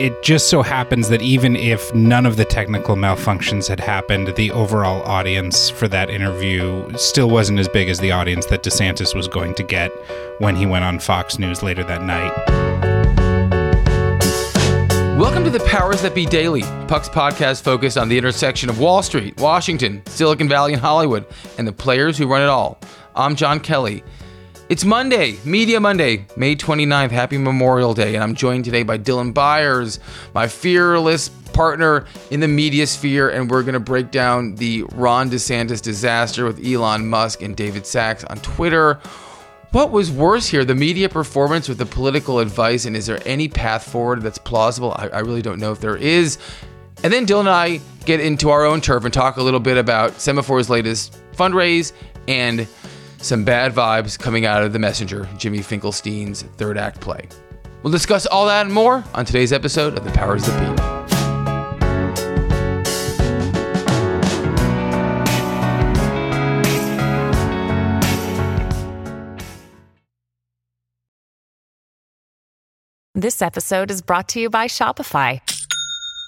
It just so happens that even if none of the technical malfunctions had happened, the overall audience for that interview still wasn't as big as the audience that DeSantis was going to get when he went on Fox News later that night. Welcome to the Powers That Be Daily, Puck's podcast focused on the intersection of Wall Street, Washington, Silicon Valley, and Hollywood, and the players who run it all. I'm Jon Kelly. It's Monday, Media Monday, May 29th. Happy Memorial Day. And I'm joined today by Dylan Byers, my fearless partner in the media sphere. And we're going to break down the Ron DeSantis disaster with Elon Musk and David Sacks on Twitter. What was worse here, the media performance with the political advice? And is there any path forward that's plausible? I, I really don't know if there is. And then Dylan and I get into our own turf and talk a little bit about Semafor's latest fundraise and some bad vibes coming out of the messenger, Jimmy Finkelstein's third act play. We'll discuss all that and more on today's episode of The Powers That Be. This episode is brought to you by Shopify.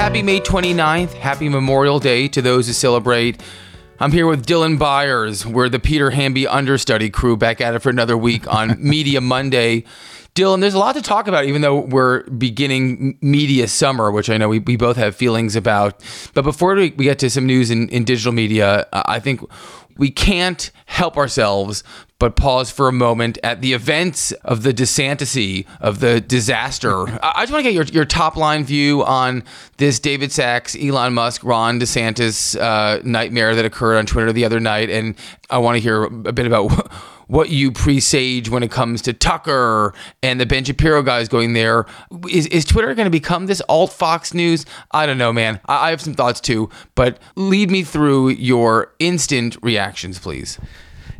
Happy May 29th. Happy Memorial Day to those who celebrate. I'm here with Dylan Byers. We're the Peter Hamby understudy crew back at it for another week on Media Monday. Dylan, there's a lot to talk about, even though we're beginning media summer, which I know we, we both have feelings about. But before we, we get to some news in, in digital media, I think we can't help ourselves but pause for a moment at the events of the DeSantis of the disaster. I just want to get your, your top line view on this David Sacks, Elon Musk, Ron DeSantis uh, nightmare that occurred on Twitter the other night. And I want to hear a bit about what you presage when it comes to Tucker and the Ben Shapiro guys going there. Is, is Twitter going to become this alt Fox News? I don't know, man. I, I have some thoughts too, but lead me through your instant reactions, please.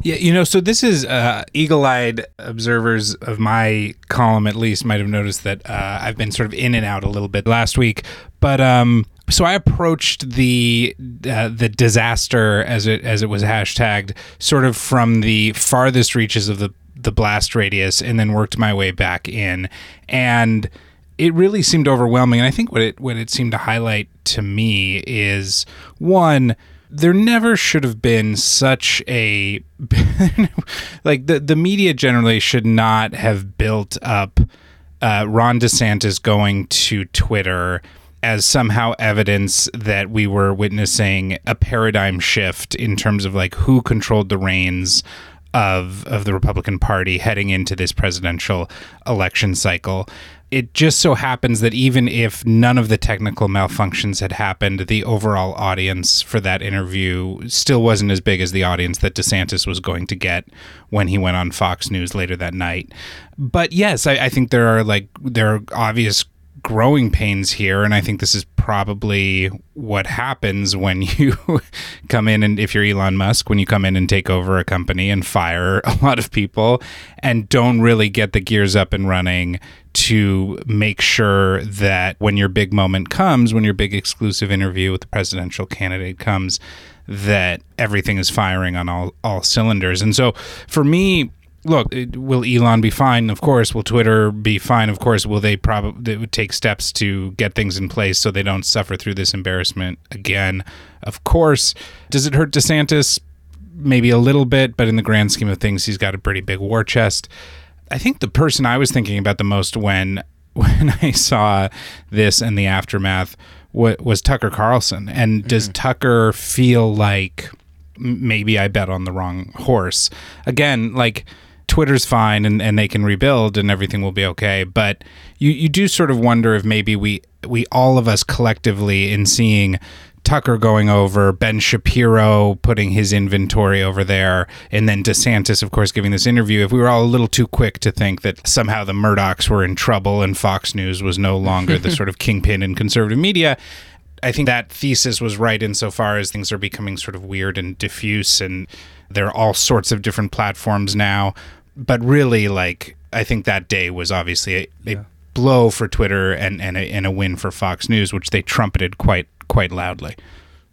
Yeah, you know, so this is uh, eagle-eyed observers of my column, at least, might have noticed that uh, I've been sort of in and out a little bit last week. But um, so I approached the uh, the disaster as it as it was hashtagged, sort of from the farthest reaches of the the blast radius, and then worked my way back in, and it really seemed overwhelming. And I think what it what it seemed to highlight to me is one there never should have been such a like the the media generally should not have built up uh, Ron DeSantis going to Twitter as somehow evidence that we were witnessing a paradigm shift in terms of like who controlled the reins of of the Republican Party heading into this presidential election cycle it just so happens that even if none of the technical malfunctions had happened, the overall audience for that interview still wasn't as big as the audience that DeSantis was going to get when he went on Fox News later that night. But yes, I, I think there are like there are obvious growing pains here and i think this is probably what happens when you come in and if you're elon musk when you come in and take over a company and fire a lot of people and don't really get the gears up and running to make sure that when your big moment comes when your big exclusive interview with the presidential candidate comes that everything is firing on all all cylinders. And so for me look, will Elon be fine? Of course. Will Twitter be fine? Of course. Will they probably take steps to get things in place so they don't suffer through this embarrassment again? Of course. Does it hurt DeSantis? Maybe a little bit, but in the grand scheme of things, he's got a pretty big war chest. I think the person I was thinking about the most when when I saw this and the aftermath was Tucker Carlson. And does mm-hmm. Tucker feel like maybe I bet on the wrong horse? Again, like Twitter's fine and, and they can rebuild and everything will be okay. But you, you do sort of wonder if maybe we we all of us collectively in seeing Tucker going over, Ben Shapiro putting his inventory over there, and then DeSantis, of course, giving this interview. If we were all a little too quick to think that somehow the Murdochs were in trouble and Fox News was no longer the sort of kingpin in conservative media, I think that thesis was right insofar as things are becoming sort of weird and diffuse, and there are all sorts of different platforms now. But really, like, I think that day was obviously a, a blow for Twitter and, and, a, and a win for Fox News, which they trumpeted quite quite loudly.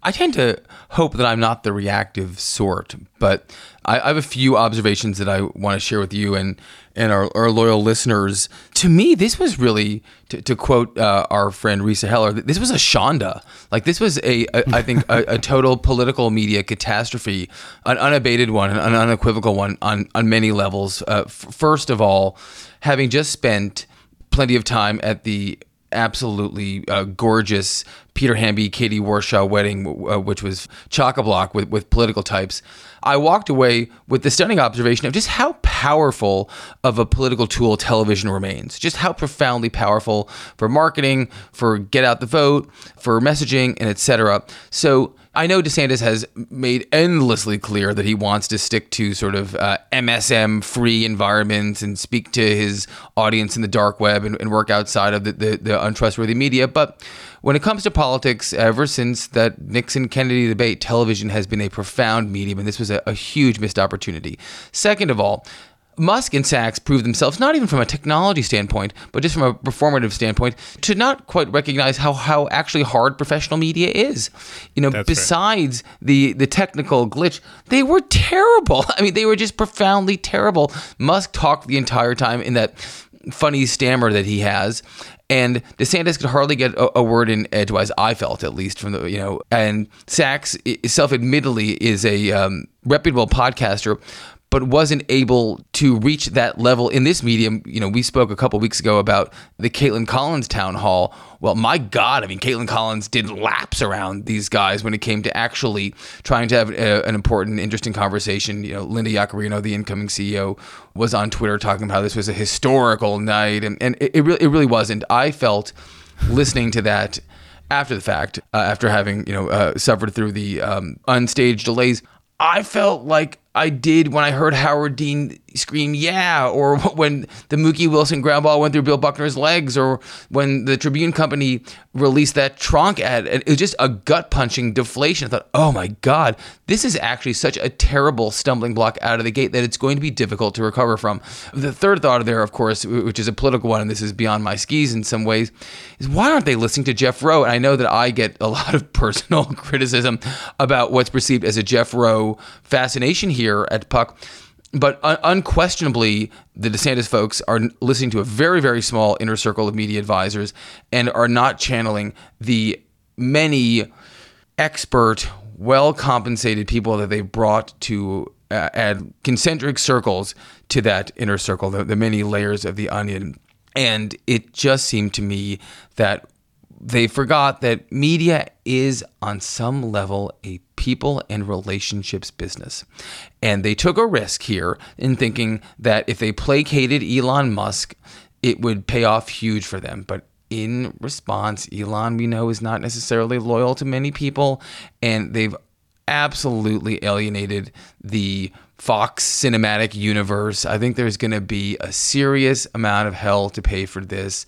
I tend to hope that I'm not the reactive sort, but I, I have a few observations that I want to share with you and and our, our loyal listeners. To me, this was really, to, to quote uh, our friend Risa Heller, this was a shonda. Like this was a, a I think, a, a, total political media catastrophe, an unabated one, an unequivocal one on on many levels. Uh, f- first of all, having just spent plenty of time at the absolutely uh, gorgeous Peter Hamby, Katie Warshaw wedding, uh, which was chock a block with, with political types. I walked away with the stunning observation of just how powerful of a political tool television remains, just how profoundly powerful for marketing, for get out the vote, for messaging, and etc. So I know DeSantis has made endlessly clear that he wants to stick to sort of uh, MSM free environments and speak to his audience in the dark web and, and work outside of the, the, the, untrustworthy media. But when it comes to politics, ever since that Nixon Kennedy debate, television has been a profound medium, and this was a, a huge missed opportunity. Second of all, Musk and Sacks proved themselves, not even from a technology standpoint, but just from a performative standpoint, to not quite recognize how, how actually hard professional media is. You know, That's besides right. the, the technical glitch, they were terrible. I mean, they were just profoundly terrible. Musk talked the entire time in that funny stammer that he has. And DeSantis could hardly get a, a, word in edgewise. I felt, at least, from the you know. And Sacks self-admittedly, is a um, reputable podcaster, but wasn't able to reach that level in this medium. You know, we spoke a couple weeks ago about the Kaitlan Collins town hall. Well, my God, I mean, Kaitlan Collins did laps around these guys when it came to actually trying to have a, an important, interesting conversation. You know, Linda Yaccarino, the incoming CEO, was on Twitter talking about how this was a historical night, and, and it, it really, it really wasn't. I felt listening to that after the fact, uh, after having you know uh, suffered through the um, unstaged delays, I felt like I did when I heard Howard Dean scream "Yeah," or when the Mookie Wilson ground ball went through Bill Buckner's legs, or when the Tribune Company released that Tronc ad. It was just a gut punching deflation. I thought, oh my god, this is actually such a terrible stumbling block out of the gate that it's going to be difficult to recover from. The third thought there, of course, which is a political one, and this is beyond my skis in some ways, is why aren't they listening to Jeff Roe? And I know that I get a lot of personal criticism about what's perceived as a Jeff Roe fascination here at Puck. But un- unquestionably, the DeSantis folks are listening to a very, very small inner circle of media advisors and are not channeling the many expert, well compensated people that they brought to uh, add concentric circles to that inner circle, the, the many layers of the onion. And it just seemed to me that they forgot that media is on some level a people and relationships business. And they took a risk here in thinking that if they placated Elon Musk, it would pay off huge for them. But in response, Elon, we know, is not necessarily loyal to many people, and they've absolutely alienated the Fox cinematic universe. I think there's going to be a serious amount of hell to pay for this.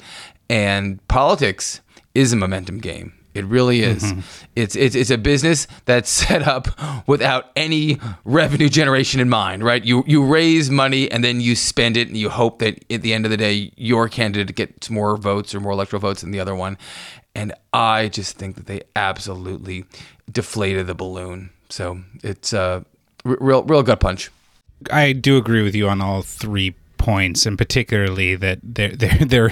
And politics is a momentum game. It really is. Mm-hmm. It's, it's it's a business that's set up without any revenue generation in mind, right? You you raise money and then you spend it and you hope that at the end of the day your candidate gets more votes or more electoral votes than the other one. And I just think that they absolutely deflated the balloon. So it's a real real gut punch. I do agree with you on all three points, and particularly that there, there, there,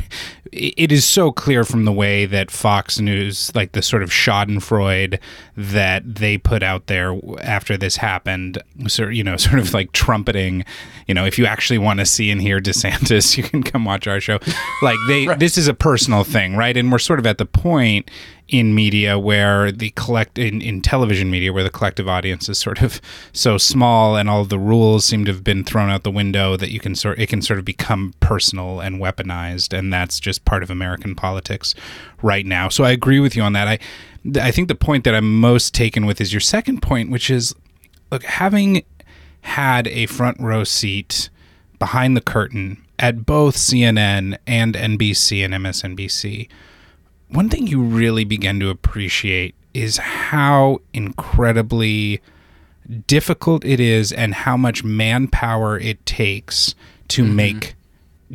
it is so clear from the way that Fox News, like the sort of Schadenfreude that they put out there after this happened, so you know, sort of like trumpeting, you know, if you actually want to see and hear DeSantis, you can come watch our show. Like they, right. this is a personal thing, right? And we're sort of at the point in media where the collect in, in television media where the collective audience is sort of so small and all the rules seem to have been thrown out the window that you can sort it can sort of become personal and weaponized and that's just part of American politics right now. So I agree with you on that. I I think the point that I'm most taken with is your second point which is look having had a front row seat behind the curtain at both CNN and NBC and MSNBC one thing you really begin to appreciate is how incredibly difficult it is and how much manpower it takes to mm-hmm. make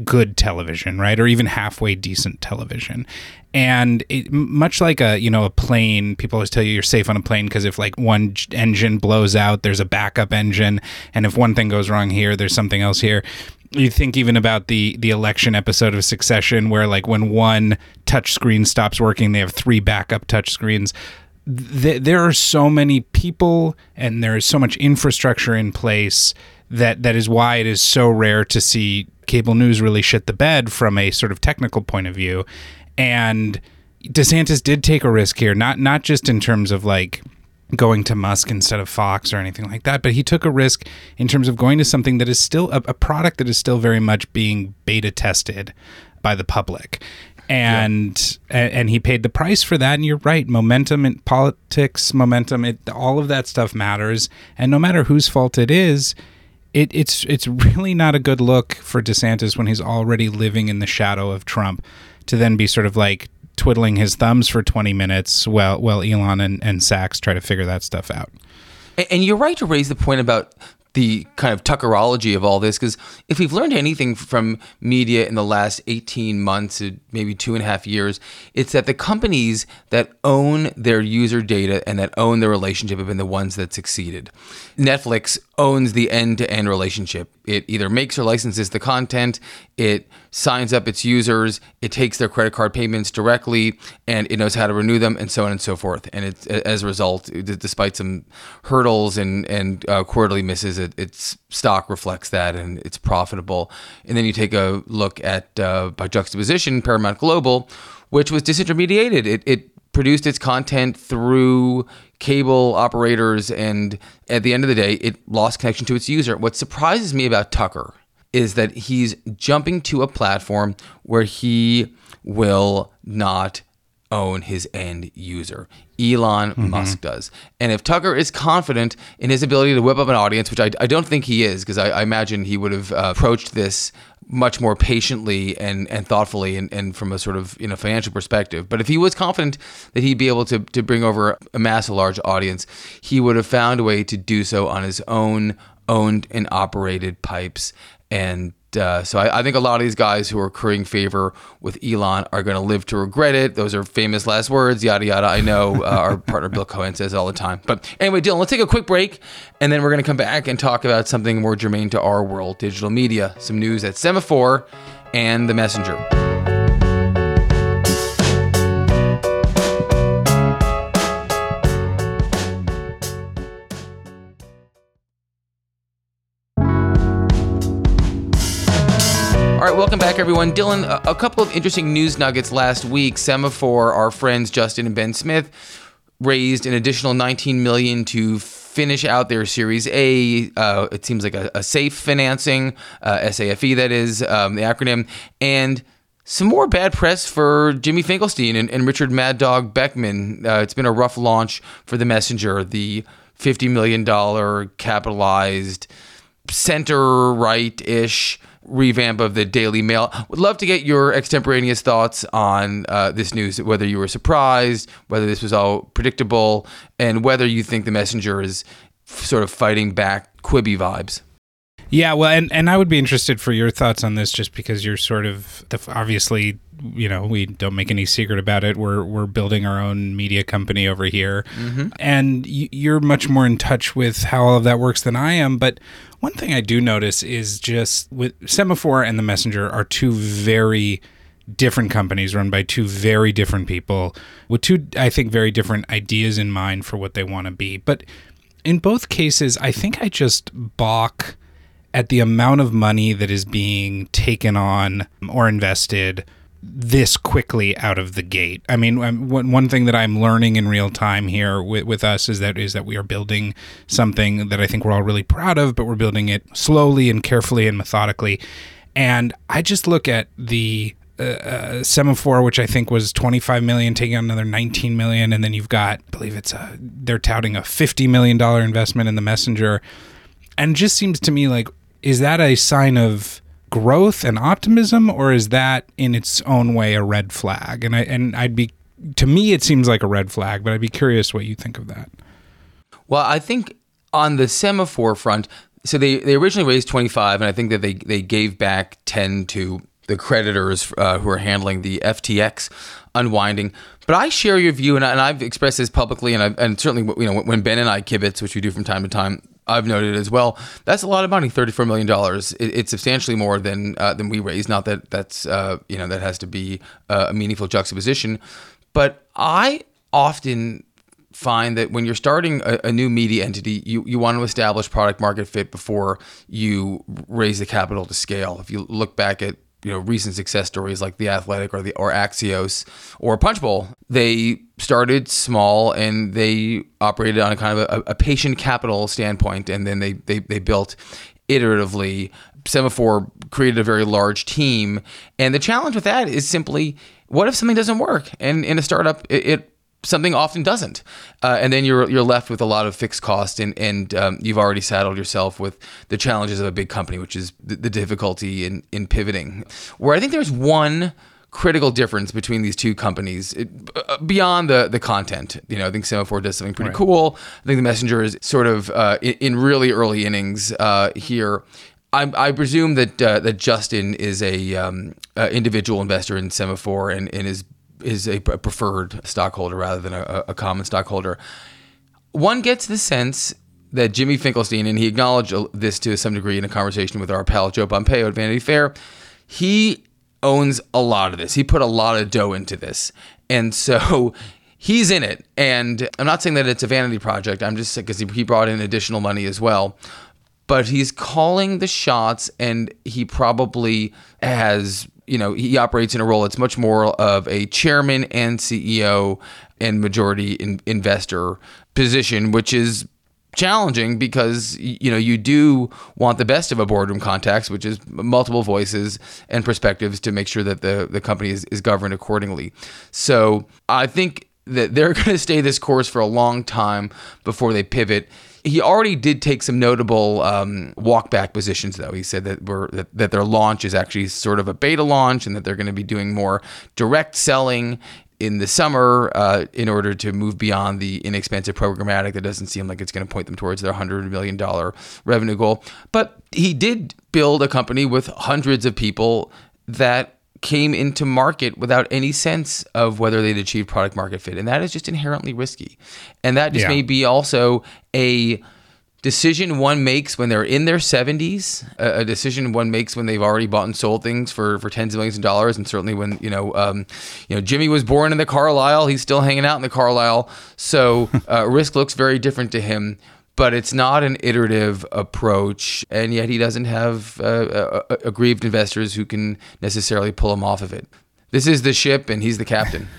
good television, right? Or even halfway decent television. And it, much like a, you know, a plane, people always tell you you're safe on a plane because if like one engine blows out, there's a backup engine, and if one thing goes wrong here, there's something else here you think even about the the election episode of Succession, where like when one touch screen stops working, they have three backup touch screens. Th- there are so many people and there is so much infrastructure in place that that is why it is so rare to see cable news really shit the bed from a sort of technical point of view. And DeSantis did take a risk here, not not just in terms of like going to Musk instead of Fox or anything like that. But he took a risk in terms of going to something that is still a, a product that is still very much being beta tested by the public. And, yeah. and he paid the price for that. And you're right, momentum in politics, momentum, it, all of that stuff matters. And no matter whose fault it is, it, it's it's really not a good look for DeSantis when he's already living in the shadow of Trump to then be sort of like twiddling his thumbs for 20 minutes while, while Elon and, and Sacks try to figure that stuff out. And you're right to raise the point about the kind of Tuckerology of all this, because if we've learned anything from media in the last 18 months, uh, maybe two and a half years, it's that the companies that own their user data and that own their relationship have been the ones that succeeded. Netflix owns the end to end relationship. It either makes or licenses the content, it signs up its users, it takes their credit card payments directly, and it knows how to renew them, and so on and so forth. And it's as a result, despite some hurdles and and uh, quarterly misses, it, its stock reflects that, and it's profitable. And then you take a look at uh, by juxtaposition, Paramount Global, which was disintermediated. It it produced its content through cable operators, and at the end of the day, it lost connection to its user. What surprises me about Tucker is that he's jumping to a platform where he will not own his end user. Elon mm-hmm. Musk does. And if Tucker is confident in his ability to whip up an audience, which I, I don't think he is, because I, I, imagine he would have uh, approached this much more patiently and, and thoughtfully and, and from a sort of you know financial perspective. But if he was confident that he'd be able to, to bring over amass a large audience, he would have found a way to do so on his own owned and operated pipes and uh, so I, I, think a lot of these guys who are currying favor with Elon are going to live to regret it. Those are famous last words, yada yada. I know uh, our partner Bill Cohan says all the time. But anyway, Dylan, let's take a quick break, and then we're going to come back and talk about something more germane to our world, digital media, some news at Semafor and the Messenger. All right, welcome back, everyone. Dylan, a, couple of interesting news nuggets last week. Semafor, our friends Justin and Ben Smith, raised an additional 19 million to finish out their Series A. Uh, it seems like a, a safe financing, uh, SAFE, that is um, the acronym, and some more bad press for Jimmy Finkelstein and, and Richard Mad Dog Beckman. Uh, it's been a rough launch for the Messenger, the $50 million capitalized center right ish revamp of the Daily Mail. Would love to get your extemporaneous thoughts on uh, this news, whether you were surprised, whether this was all predictable, and whether you think the messenger is sort of fighting back Quibi vibes. Yeah, well, and, and I would be interested for your thoughts on this, just because you're sort of the, obviously, you know, we don't make any secret about it. We're we're building our own media company over here, mm-hmm. and you're much more in touch with how all of that works than I am. But one thing I do notice is just with Semafor and the Messenger are two very different companies run by two very different people with two, I think, very different ideas in mind for what they want to be. But in both cases, I think I just balk at the amount of money that is being taken on or invested this quickly out of the gate. I mean, um, one thing that I'm learning in real time here with, with us is that is that we are building something that I think we're all really proud of, but we're building it slowly and carefully and methodically. And I just look at the uh, uh, Semafor, which I think was 25 million, taking on another 19 million, and then you've got, I believe it's a, they're touting a 50 million dollar investment in the Messenger, and it just seems to me like, is that a sign of growth and optimism, or is that in its own way a red flag? And I and I'd be, to me, it seems like a red flag, but I'd be curious what you think of that. Well, I think on the Semafor front, so they, they originally raised 25, and I think that they, they gave back 10 to the creditors uh, who are handling the FTX unwinding. But I share your view, and, I, have expressed this publicly, and, I've, and certainly you know when Ben and I kibitz, which we do from time to time, I've noted as well. That's a lot of money, thirty-four million dollars. It, it's substantially more than uh, than we raised. Not that that's uh, you know that has to be uh, a meaningful juxtaposition, but I often find that when you're starting a, a, new media entity, you, you want to establish product market fit before you raise the capital to scale. If you look back at you know recent success stories like the Athletic or the or Axios or Punchbowl, they started small and they operated on a kind of a, a patient capital standpoint, and then they they, they built iteratively. Semafor created a very large team, and the challenge with that is simply what if something doesn't work? And in a startup, it, it something often doesn't, uh, and then you're you're left with a lot of fixed cost, and and um, you've already saddled yourself with the challenges of a big company, which is the, the difficulty in in pivoting. Where I think there's one critical difference between these two companies it, uh, beyond the the content. You know, I think Semafor does something pretty right. cool. I think the Messenger is sort of uh, in, in, really early innings uh, here. I, I, presume that uh, that Justin is a um, individual investor in Semafor and, and is is a preferred stockholder rather than a, a common stockholder. One gets the sense that Jimmy Finkelstein, and he acknowledged this to some degree in a conversation with our pal Joe Pompeo at Vanity Fair, he owns a lot of this. He put a lot of dough into this. And so he's in it. And I'm not saying that it's a vanity project, I'm just because he brought in additional money as well. But he's calling the shots, and he probably has you know, he operates in a role that's much more of a chairman and CEO and majority in, investor position, which is challenging because you know you do want the best of a boardroom context which is multiple voices and perspectives to make sure that the the company is, is governed accordingly. So i think that they're going to stay this course for a long time before they pivot he already did take some notable um, walk back positions, though. He said that, we're, that, that their launch is actually sort of a beta launch and that they're going to be doing more direct selling in the summer uh, in order to move beyond the inexpensive programmatic that doesn't seem like it's going to point them towards their $100 million revenue goal. But he did build a company with hundreds of people that came into market without any sense of whether they'd achieve product market fit. And that is just inherently risky. And that just yeah. may be also a decision one makes when they're in their 70s, a, a, decision one makes when they've already bought and sold things for, for tens of millions of dollars, and certainly when you know, um, you know, Jimmy was born in the Carlyle, he's still hanging out in the Carlyle, so uh, risk looks very different to him but it's not an iterative approach, and yet he doesn't have uh, aggrieved investors who can necessarily pull him off of it. This is the ship, and he's the captain.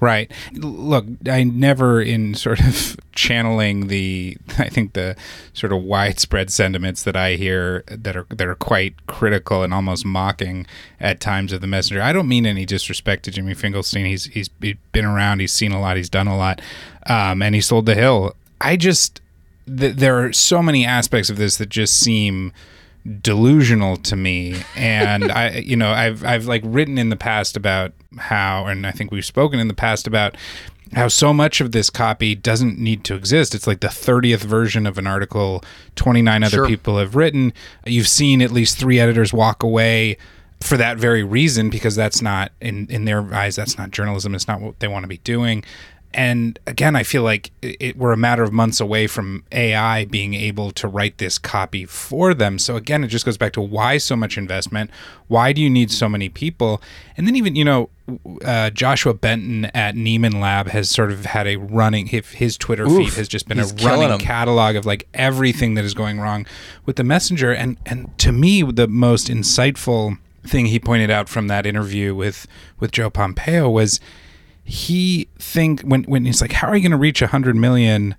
Right. Look, I never, in sort of channeling the, I think the sort of widespread sentiments that I hear that are that are quite critical and almost mocking at times of the messenger. I don't mean any disrespect to Jimmy Finkelstein. He's he's been around. He's seen a lot. He's done a lot, um, and he sold the hill. I just th- there are so many aspects of this that just seem delusional to me. And i you know i've i've like written in the past about how and i think we've spoken in the past about how so much of this copy doesn't need to exist. It's like the 30th version of an article 29 other sure. people have written. You've seen at least 3 editors walk away for that very reason because that's not in in their eyes that's not journalism. It's not what they want to be doing and again, I feel like it, we're a matter of months away from AI being able to write this copy for them. So again, it just goes back to why so much investment? Why do you need so many people? And then even you know, uh, Joshua Benton at Nieman Lab has sort of had a running his Twitter Oof, feed has just been a running catalog of like everything that is going wrong with the messenger. And and to me, the most insightful thing he pointed out from that interview with with Joe Pompeo was he think when when he's like, how are you going to reach hundred million?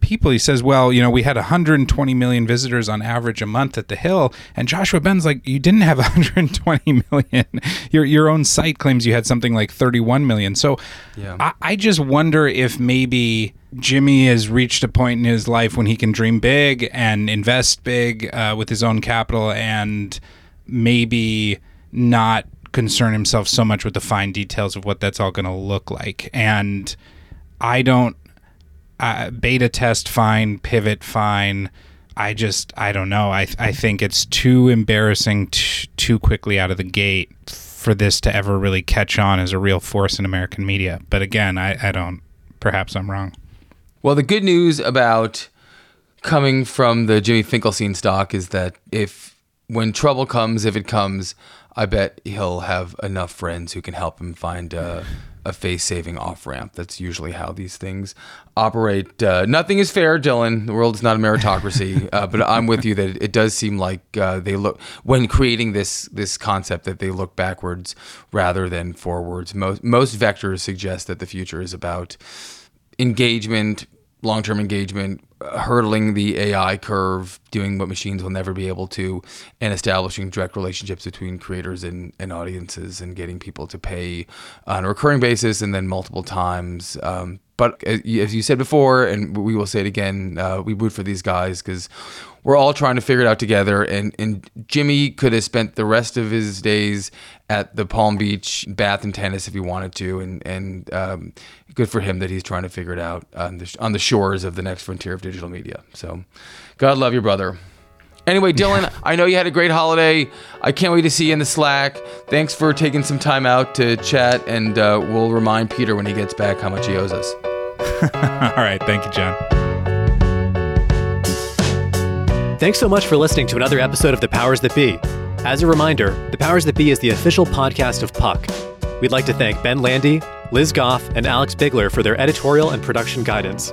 people he says well you know we had 120 million visitors on average a month at the hill and joshua ben's like you didn't have 120 million your your own site claims you had something like 31 million so Yeah. I, I just wonder if maybe jimmy has reached a point in his life when he can dream big and invest big uh, with his own capital and maybe not concern himself so much with the fine details of what that's all going to look like and i don't uh, beta test fine, pivot fine. I just I don't know. I I think it's too embarrassing t- too quickly out of the gate for this to ever really catch on as a real force in American media. But again, I, I don't. Perhaps I'm wrong. Well, the good news about coming from the Jimmy Finkelstein stock is that if when trouble comes, if it comes, I bet he'll have enough friends who can help him find a, a face-saving off-ramp. That's usually how these things operate. Uh, nothing is fair, Dylan. The world is not a meritocracy. uh, but I'm with you that it does seem like uh, they look when creating this this concept that they look backwards rather than forwards. Most most vectors suggest that the future is about engagement, long term engagement, hurdling the AI curve, doing what machines will never be able to, and establishing direct relationships between creators and, and audiences and getting people to pay on a recurring basis and then multiple times. Um, but as you- said before, and we will say it again, uh, we root for these guys because we're all trying to figure it out together. And, and Jimmy could have spent the rest of his days at the Palm Beach bath and tennis if he wanted to. And, and um, good for him that he's trying to figure it out on the, on the shores of the next frontier of digital media. So God love your brother. Anyway, Dylan, I know you had a great holiday. I can't wait to see you in the Slack. Thanks for taking some time out to chat, and uh, we'll remind Peter when he gets back how much he owes us. All right, thank you, Jon. Thanks so much for listening to another episode of The Powers That Be. As a reminder, The Powers That Be is the official podcast of Puck. We'd like to thank Ben Landy, Liz Goff, and Alex Bigler for their editorial and production guidance.